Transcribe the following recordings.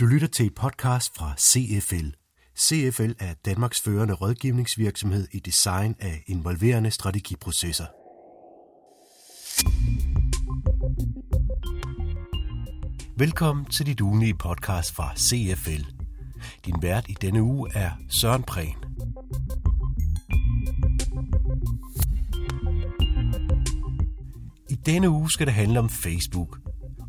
Du lytter til et podcast fra CFL. CFL er Danmarks førende rådgivningsvirksomhed i design af involverende strategiprocesser. Velkommen til dit ugenlige podcast fra CFL. Din vært i denne uge er Søren Prehn. I denne uge skal det handle om Facebook.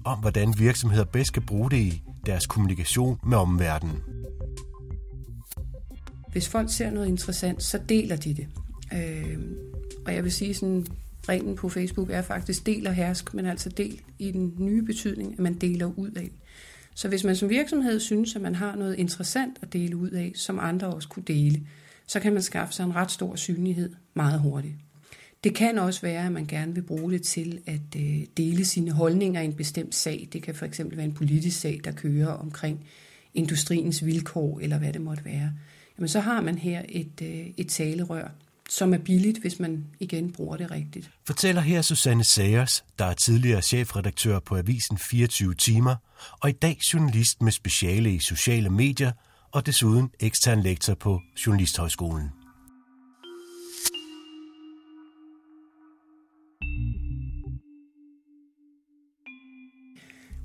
Om hvordan virksomheder bedst kan bruge det i deres kommunikation med omverdenen. Hvis folk ser noget interessant, så deler de det. Øh, og jeg vil sige sådan, reglen på Facebook er faktisk del og hersk, men altså del i den nye betydning, at man deler ud af. Så hvis man som virksomhed synes, at man har noget interessant at dele ud af, som andre også kunne dele, så kan man skaffe sig en ret stor synlighed meget hurtigt. Det kan også være, at man gerne vil bruge det til at øh, dele sine holdninger i en bestemt sag. Det kan for eksempel være en politisk sag, der kører omkring industriens vilkår, eller hvad det måtte være. Jamen, så har man her et, øh, et talerør, som er billigt, hvis man igen bruger det rigtigt. Fortæller her Susanne Sagers, der er tidligere chefredaktør på Avisen 24 timer, og i dag journalist med speciale i sociale medier, og desuden ekstern lektor på Journalisthøjskolen.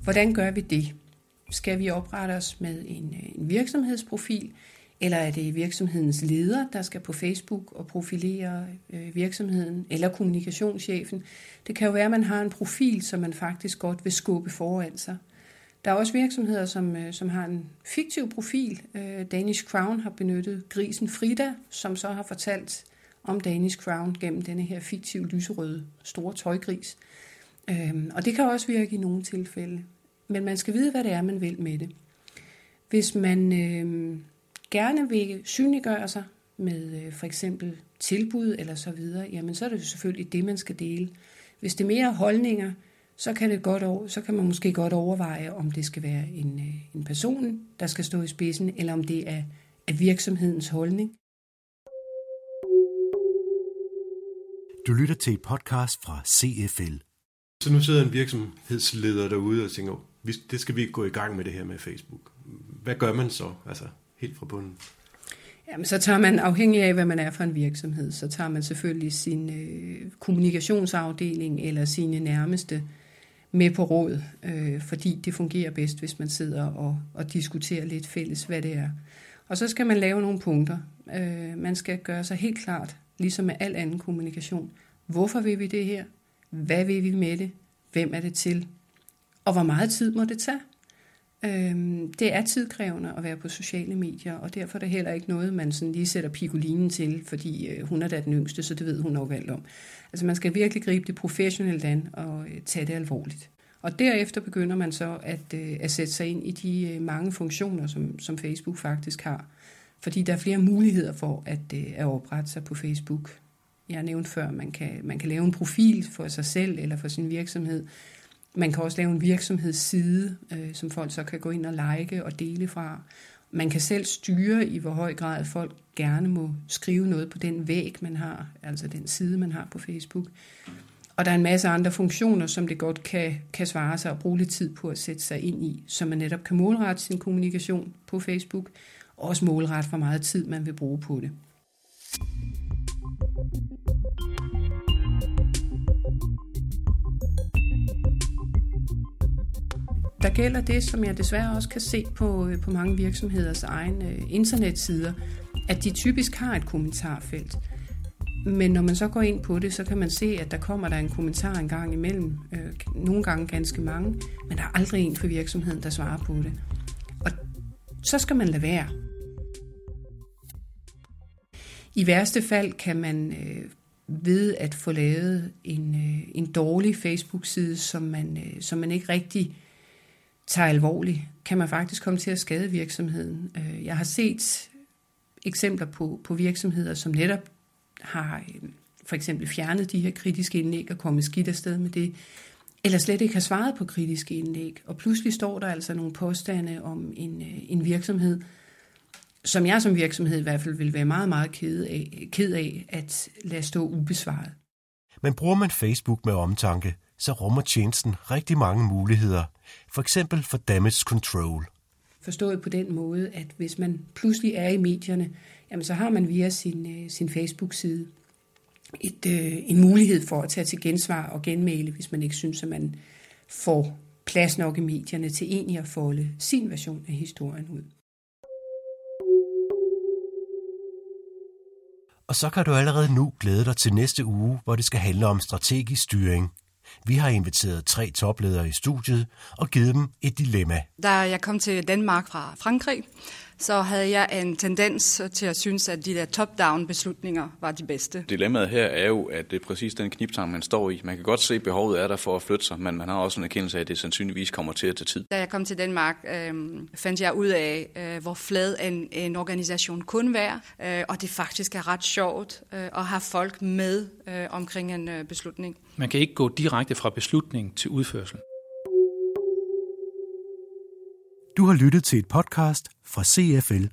Hvordan gør vi det? Skal vi oprette os med en, øh, en virksomhedsprofil, eller er det virksomhedens leder, der skal på Facebook og profilere øh, virksomheden, eller kommunikationschefen? Det kan jo være, at man har en profil, som man faktisk godt vil skubbe foran sig. Der er også virksomheder, som, øh, som har en fiktiv profil. Øh, Danish Crown har benyttet grisen Frida, som så har fortalt om Danish Crown gennem denne her fiktive lyserøde store tøjgris. Øhm, og det kan også virke i nogle tilfælde. Men man skal vide, hvad det er, man vil med det. Hvis man øh, gerne vil synliggøre sig med øh, for eksempel tilbud eller så videre, jamen så er det jo selvfølgelig det, man skal dele. Hvis det er mere holdninger, så kan, det godt, så kan man måske godt overveje, om det skal være en, øh, en person, der skal stå i spidsen, eller om det er, er virksomhedens holdning. Du lytter til et podcast fra CFL. Så nu sidder en virksomhedsleder derude og tænker, det skal vi gå i gang med det her med Facebook. Hvad gør man så, altså helt fra bunden? Jamen, så tager man, afhængig af hvad man er for en virksomhed, så tager man selvfølgelig sin øh, kommunikationsafdeling eller sine nærmeste med på råd, øh, fordi det fungerer bedst, hvis man sidder og, og diskuterer lidt fælles, hvad det er. Og så skal man lave nogle punkter. Øh, man skal gøre sig helt klart, ligesom med al anden kommunikation, hvorfor vil vi det her? Hvad vil vi med det? Hvem er det til? Og hvor meget tid må det tage? Øhm, det er tidkrævende at være på sociale medier, og derfor er det heller ikke noget, man sådan lige sætter pigolinen til, fordi øh, hun er da den yngste, så det ved hun nok alt om. Altså man skal virkelig gribe det professionelt an og øh, tage det alvorligt. Og derefter begynder man så at, øh, at sætte sig ind i de øh, mange funktioner, som, som Facebook faktisk har. Fordi der er flere muligheder for at, øh, at oprette sig på Facebook. Jeg nævnte før, man kan, man kan lave en profil for sig selv eller for sin virksomhed. Man kan også lave en virksomhedsside, øh, som folk så kan gå ind og like og dele fra. Man kan selv styre i hvor høj grad folk gerne må skrive noget på den væg, man har, altså den side, man har på Facebook. Og der er en masse andre funktioner, som det godt kan, kan svare sig og bruge lidt tid på at sætte sig ind i, så man netop kan målrette sin kommunikation på Facebook, og også målrette, hvor meget tid man vil bruge på det. Der gælder det, som jeg desværre også kan se på, øh, på mange virksomheders egne øh, internetsider, at de typisk har et kommentarfelt. Men når man så går ind på det, så kan man se, at der kommer der en kommentar en gang imellem. Øh, nogle gange ganske mange, men der er aldrig en for virksomheden, der svarer på det. Og så skal man lade være. I værste fald kan man øh, ved at få lavet en, øh, en dårlig Facebook-side, som man, øh, som man ikke rigtig tager alvorligt, kan man faktisk komme til at skade virksomheden. Øh, jeg har set eksempler på, på virksomheder, som netop har øh, for eksempel fjernet de her kritiske indlæg og kommet skidt afsted med det, eller slet ikke har svaret på kritiske indlæg. Og pludselig står der altså nogle påstande om en, øh, en virksomhed, som jeg som virksomhed i hvert fald vil være meget, meget ked af, ked af at lade stå ubesvaret. Men bruger man Facebook med omtanke, så rummer tjenesten rigtig mange muligheder, for eksempel for damage control. Forstået på den måde, at hvis man pludselig er i medierne, jamen så har man via sin, sin Facebook-side et, øh, en mulighed for at tage til gensvar og genmale, hvis man ikke synes, at man får plads nok i medierne til egentlig at folde sin version af historien ud. Og så kan du allerede nu glæde dig til næste uge, hvor det skal handle om strategisk styring. Vi har inviteret tre topledere i studiet og givet dem et dilemma. Da jeg kom til Danmark fra Frankrig, så havde jeg en tendens til at synes, at de der top-down beslutninger var de bedste. Dilemmaet her er jo, at det er præcis den kniptang, man står i. Man kan godt se, at behovet er der for at flytte sig, men man har også en erkendelse af, at det sandsynligvis kommer til at tage tid. Da jeg kom til Danmark, øh, fandt jeg ud af, øh, hvor flad en, en organisation kunne være, øh, og det faktisk er ret sjovt øh, at have folk med øh, omkring en øh, beslutning. Man kan ikke gå direkte fra beslutning til udførsel. Du har lyttet til et podcast fra CFL